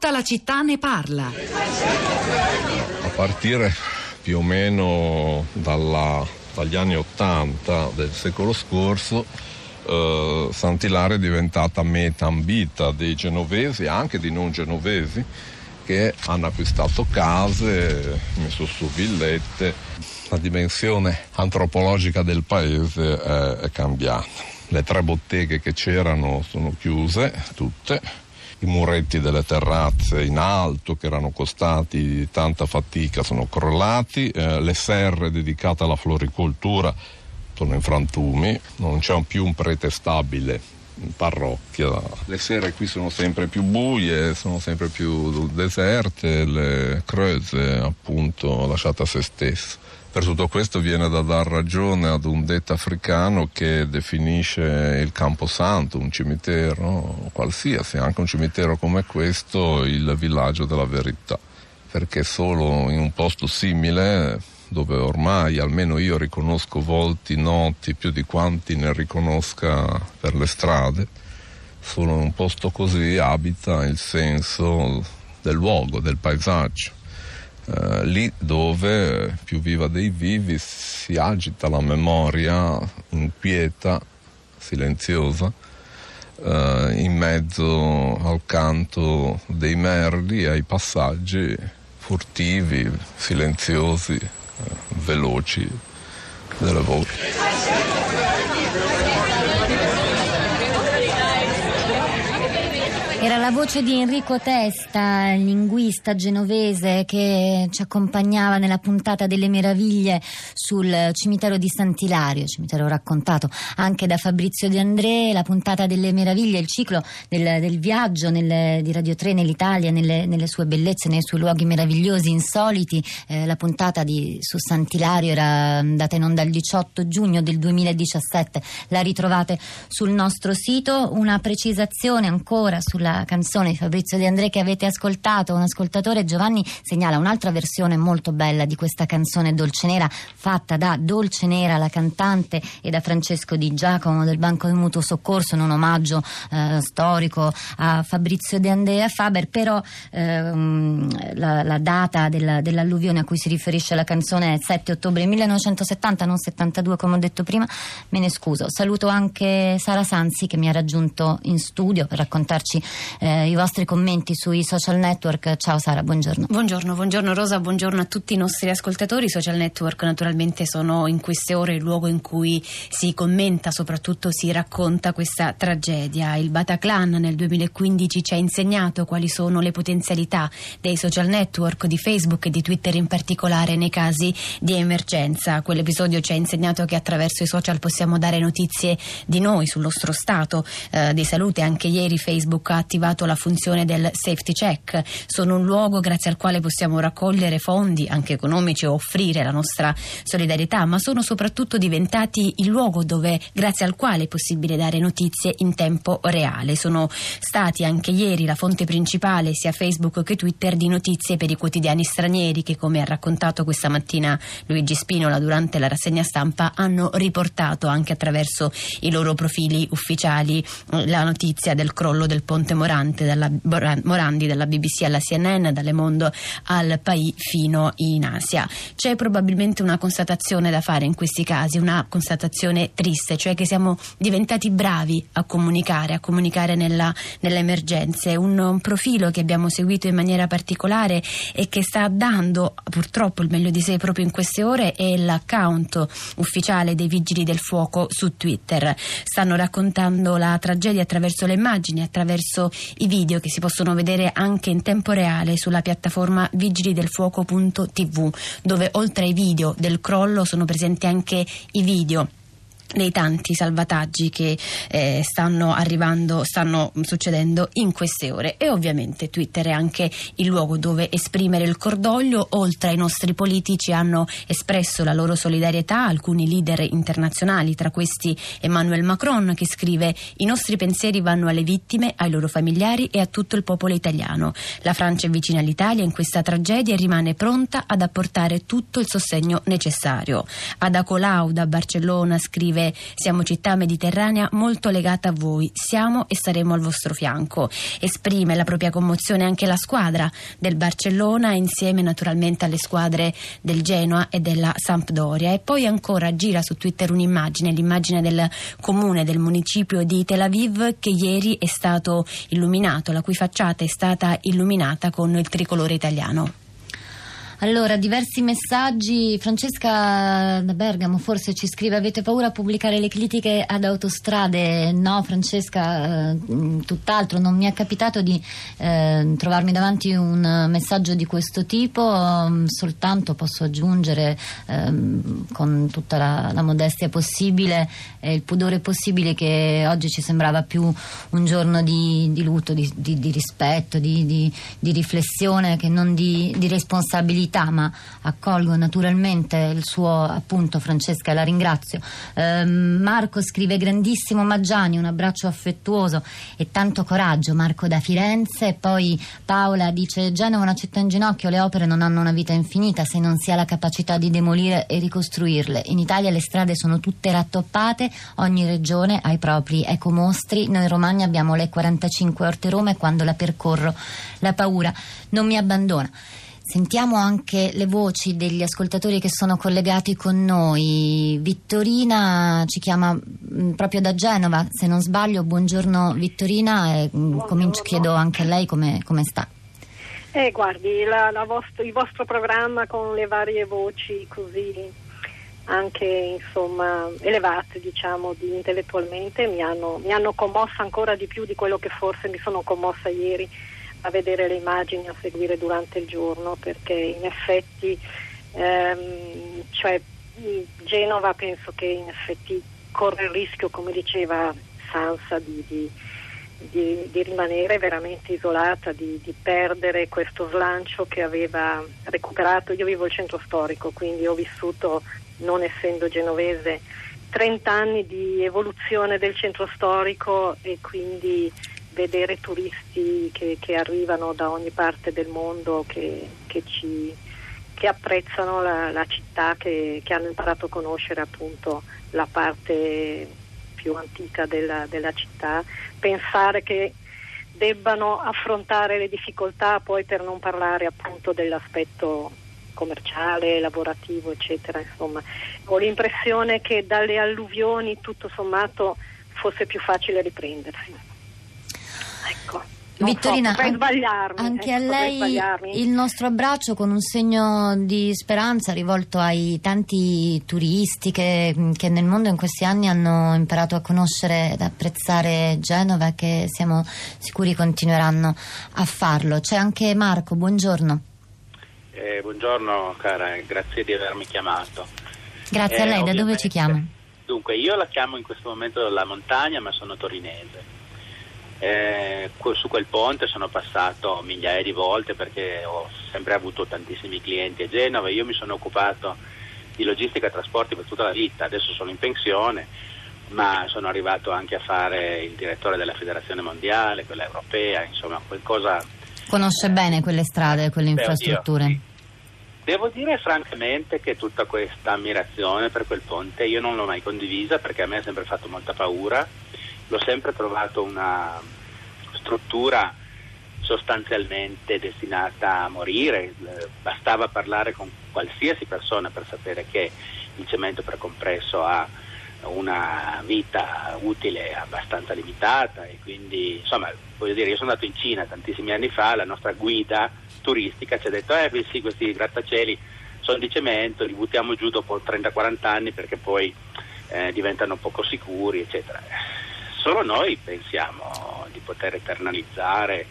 Tutta la città ne parla. A partire più o meno dalla, dagli anni Ottanta del secolo scorso, eh, Sant'Ilaria è diventata meta ambita dei genovesi, anche di non genovesi, che hanno acquistato case, messo su villette. La dimensione antropologica del paese è, è cambiata. Le tre botteghe che c'erano sono chiuse, tutte i muretti delle terrazze in alto che erano costati tanta fatica sono crollati, eh, le serre dedicate alla floricoltura sono in frantumi, non c'è più un prete stabile in parrocchia. Le sere qui sono sempre più buie, sono sempre più deserte, le creuse appunto lasciate a se stesse. Per tutto questo viene da dar ragione ad un detto africano che definisce il Camposanto, un cimitero qualsiasi, anche un cimitero come questo, il villaggio della verità. Perché solo in un posto simile, dove ormai almeno io riconosco volti noti più di quanti ne riconosca per le strade, solo in un posto così abita il senso del luogo, del paesaggio eh, lì dove più viva dei vivi si agita la memoria inquieta, silenziosa, eh, in mezzo al canto dei merli ai passaggi furtivi, silenziosi, eh, veloci delle voci. Era la voce di Enrico Testa, linguista genovese che ci accompagnava nella puntata delle meraviglie sul cimitero di Sant'Ilario, cimitero raccontato anche da Fabrizio De André, la puntata delle meraviglie, il ciclo del, del viaggio nel, di Radio 3 nell'Italia, nelle, nelle, sue bellezze, nei suoi luoghi meravigliosi, insoliti. Eh, la puntata di, su Sant'Ilario era andata in onda il 18 giugno del 2017, la ritrovate sul nostro sito. Una precisazione ancora sulla la canzone di Fabrizio De André che avete ascoltato, un ascoltatore Giovanni segnala un'altra versione molto bella di questa canzone Dolce Nera fatta da Dolce Nera, la cantante, e da Francesco Di Giacomo del Banco del Mutuo Soccorso in un omaggio eh, storico a Fabrizio De André e a Faber, però ehm, la, la, data della, dell'alluvione a cui si riferisce la canzone è il 7 ottobre 1970, non 72 come ho detto prima, me ne scuso. Saluto anche Sara Sanzi che mi ha raggiunto in studio per raccontarci eh, i vostri commenti sui social network. Ciao Sara, buongiorno. Buongiorno, buongiorno Rosa, buongiorno a tutti i nostri ascoltatori. I social network naturalmente sono in queste ore il luogo in cui si commenta, soprattutto si racconta questa tragedia. Il Bataclan nel 2015 ci ha insegnato quali sono le potenzialità dei social network, di Facebook e di Twitter in particolare nei casi di emergenza. Quell'episodio ci ha insegnato che attraverso i social possiamo dare notizie di noi sul nostro stato eh, di salute. Anche ieri Facebook ha attivato la funzione del safety check. Sono un luogo grazie al quale possiamo raccogliere fondi anche economici o offrire la nostra solidarietà, ma sono soprattutto diventati il luogo dove grazie al quale è possibile dare notizie in tempo reale. Sono stati anche ieri la fonte principale sia Facebook che Twitter di notizie per i quotidiani stranieri che come ha raccontato questa mattina Luigi Spinola durante la rassegna stampa hanno riportato anche attraverso i loro profili ufficiali la notizia del crollo del ponte Morante, dalla, Morandi dalla BBC alla CNN, dalle Mondo al PAI fino in Asia. C'è probabilmente una constatazione da fare in questi casi, una constatazione triste, cioè che siamo diventati bravi a comunicare, a comunicare nella, nelle emergenze. Un, un profilo che abbiamo seguito in maniera particolare e che sta dando purtroppo il meglio di sé proprio in queste ore è l'account ufficiale dei Vigili del Fuoco su Twitter. Stanno raccontando la tragedia attraverso le immagini, attraverso i video che si possono vedere anche in tempo reale sulla piattaforma vigilidelfuoco.tv dove oltre ai video del crollo sono presenti anche i video dei tanti salvataggi che eh, stanno arrivando, stanno succedendo in queste ore e ovviamente Twitter è anche il luogo dove esprimere il cordoglio, oltre ai nostri politici hanno espresso la loro solidarietà alcuni leader internazionali, tra questi Emmanuel Macron che scrive i nostri pensieri vanno alle vittime, ai loro familiari e a tutto il popolo italiano. La Francia è vicina all'Italia in questa tragedia e rimane pronta ad apportare tutto il sostegno necessario. Ada Colau da Barcellona scrive scrive siamo città mediterranea molto legata a voi, siamo e saremo al vostro fianco. Esprime la propria commozione anche la squadra del Barcellona insieme naturalmente alle squadre del Genoa e della Sampdoria e poi ancora gira su Twitter un'immagine, l'immagine del comune del municipio di Tel Aviv che ieri è stato illuminato, la cui facciata è stata illuminata con il tricolore italiano. Allora, diversi messaggi. Francesca da Bergamo forse ci scrive: Avete paura a pubblicare le critiche ad autostrade? No, Francesca, eh, tutt'altro. Non mi è capitato di eh, trovarmi davanti un messaggio di questo tipo. Um, soltanto posso aggiungere ehm, con tutta la, la, modestia possibile e il pudore possibile che oggi ci sembrava più un giorno di, di lutto, di, di, di rispetto, di, riflessione che non di responsabilità verità, ma accolgo naturalmente il suo appunto, Francesca, la ringrazio. Eh, Marco scrive grandissimo Maggiani, un abbraccio affettuoso e tanto coraggio. Marco da Firenze. E poi Paola dice: Genova è una città in ginocchio, le opere non hanno una vita infinita se non si ha la capacità di demolire e ricostruirle. In Italia le strade sono tutte rattoppate, ogni regione ha i propri ecomostri. Noi romani abbiamo le 45 orte Roma e quando la percorro la paura non mi abbandona. Sentiamo anche le voci degli ascoltatori che sono collegati con noi. Vittorina ci chiama mm, proprio da Genova, se non sbaglio. Buongiorno Vittorina e mm, comincio, chiedo anche a lei come, come sta. Eh, guardi, la, la vostro, il vostro programma con le varie voci così anche insomma, elevate diciamo, di intellettualmente mi hanno, mi hanno commossa ancora di più di quello che forse mi sono commossa ieri a vedere le immagini a seguire durante il giorno perché in effetti ehm, cioè, Genova penso che in effetti corre il rischio come diceva Sansa di, di, di, di rimanere veramente isolata, di, perdere questo slancio che aveva recuperato. Io vivo il centro storico quindi ho vissuto non essendo genovese 30 anni di evoluzione del centro storico e quindi vedere turisti che, che, arrivano da ogni parte del mondo che, che, ci, che apprezzano la, la città, che, hanno imparato a conoscere appunto la parte più antica della, della città, pensare che debbano affrontare le difficoltà poi per non parlare appunto dell'aspetto commerciale, lavorativo, eccetera. Insomma, ho l'impressione che dalle alluvioni tutto sommato fosse più facile riprendersi. Ecco. Vittorina, so, anche ecco, a lei il nostro abbraccio con un segno di speranza rivolto ai tanti turisti che, che, nel mondo in questi anni hanno imparato a conoscere ed apprezzare Genova e che siamo sicuri continueranno a farlo. C'è anche Marco, buongiorno. Eh, buongiorno cara, grazie di avermi chiamato. Grazie eh, a lei, da dove ci chiama? Dunque, io la chiamo in questo momento dalla montagna ma sono torinese. Eh, su quel ponte sono passato migliaia di volte perché ho sempre avuto tantissimi clienti a Genova. Io mi sono occupato di logistica e trasporti per tutta la vita, adesso sono in pensione, ma sono arrivato anche a fare il direttore della federazione mondiale, quella europea, insomma qualcosa... Conosce eh, bene quelle strade, quelle infrastrutture? Oddio, Devo dire francamente che tutta questa ammirazione per quel ponte io non l'ho mai condivisa perché a me ha sempre fatto molta paura l'ho sempre trovato una struttura sostanzialmente destinata a morire, bastava parlare con qualsiasi persona per sapere che il cemento precompresso ha una vita utile abbastanza limitata e quindi insomma voglio dire io sono andato in Cina tantissimi anni fa la nostra guida turistica ci ha detto eh sì questi grattacieli sono di cemento li buttiamo giù dopo 30-40 anni perché poi eh, diventano poco sicuri eccetera solo noi pensiamo di poter eternalizzare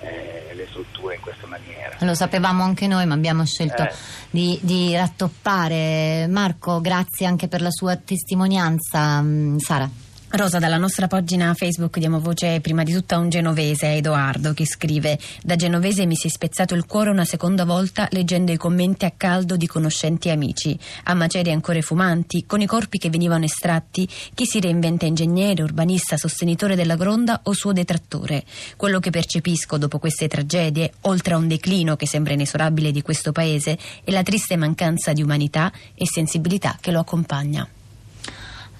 eh, le strutture in questa maniera. Lo sapevamo anche noi, ma abbiamo scelto eh. di, di, rattoppare. Marco, grazie anche per la sua testimonianza. Mm, Sara. Rosa, dalla nostra pagina Facebook diamo voce prima di tutto a un genovese, Edoardo, che scrive Da genovese mi si è spezzato il cuore una seconda volta leggendo i commenti a caldo di conoscenti e amici, a macerie ancora fumanti, con i corpi che venivano estratti, chi si reinventa ingegnere, urbanista, sostenitore della gronda o suo detrattore. Quello che percepisco dopo queste tragedie, oltre a un declino che sembra inesorabile di questo paese, è la triste mancanza di umanità e sensibilità che lo accompagna.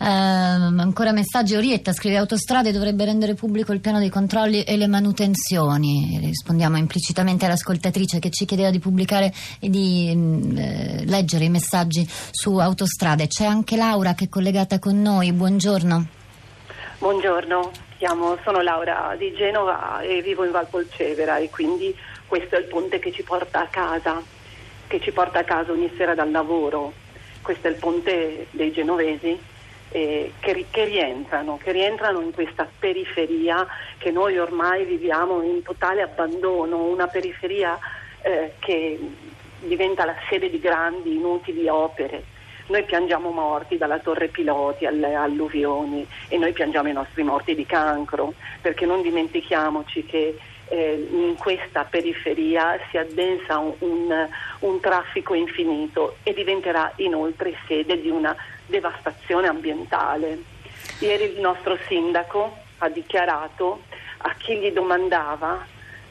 Ancora messaggi. Orietta scrive Autostrade dovrebbe rendere pubblico il piano dei controlli e le manutenzioni. Rispondiamo implicitamente all'ascoltatrice che ci chiedeva di pubblicare e di mh, eh, leggere i messaggi su Autostrade. C'è anche Laura che è collegata con noi. Buongiorno. Buongiorno, Chiamo, sono Laura di Genova e vivo in Valpolcevera e quindi questo è il ponte che ci porta a casa, che ci porta a casa ogni sera dal lavoro. Questo è il ponte dei genovesi eh, che, che, rientrano, che rientrano in questa periferia che noi ormai viviamo in totale abbandono, una periferia eh, che diventa la sede di grandi inutili opere. Noi piangiamo morti dalla torre piloti alle alluvioni e noi piangiamo i nostri morti di cancro, perché non dimentichiamoci che eh, in questa periferia si addensa un, un, un traffico infinito e diventerà inoltre sede di una devastazione ambientale. Ieri il nostro sindaco ha dichiarato a chi gli domandava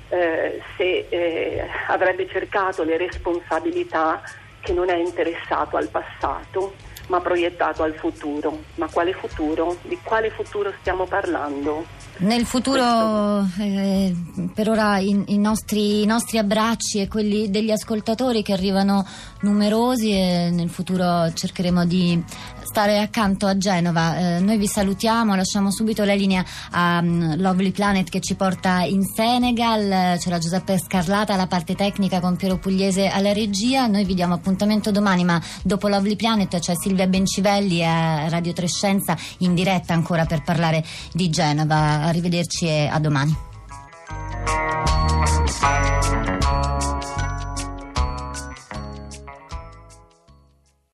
eh, se eh, avrebbe cercato le responsabilità che non è interessato al passato ma proiettato al futuro. Ma quale futuro? Di quale futuro stiamo parlando? Nel futuro, eh, per ora, i, i, nostri, i, nostri, abbracci e quelli degli ascoltatori che arrivano numerosi e nel futuro cercheremo di stare accanto a Genova. Eh, noi vi salutiamo, lasciamo subito la linea a um, Lovely Planet che ci porta in Senegal. C'era Giuseppe Scarlata alla parte tecnica con Piero Pugliese alla regia. Noi vi diamo appuntamento domani, ma dopo Lovely Planet c'è Silvia Bencivelli a Radio Trescenza in diretta ancora per parlare di Genova. Arrivederci e a domani.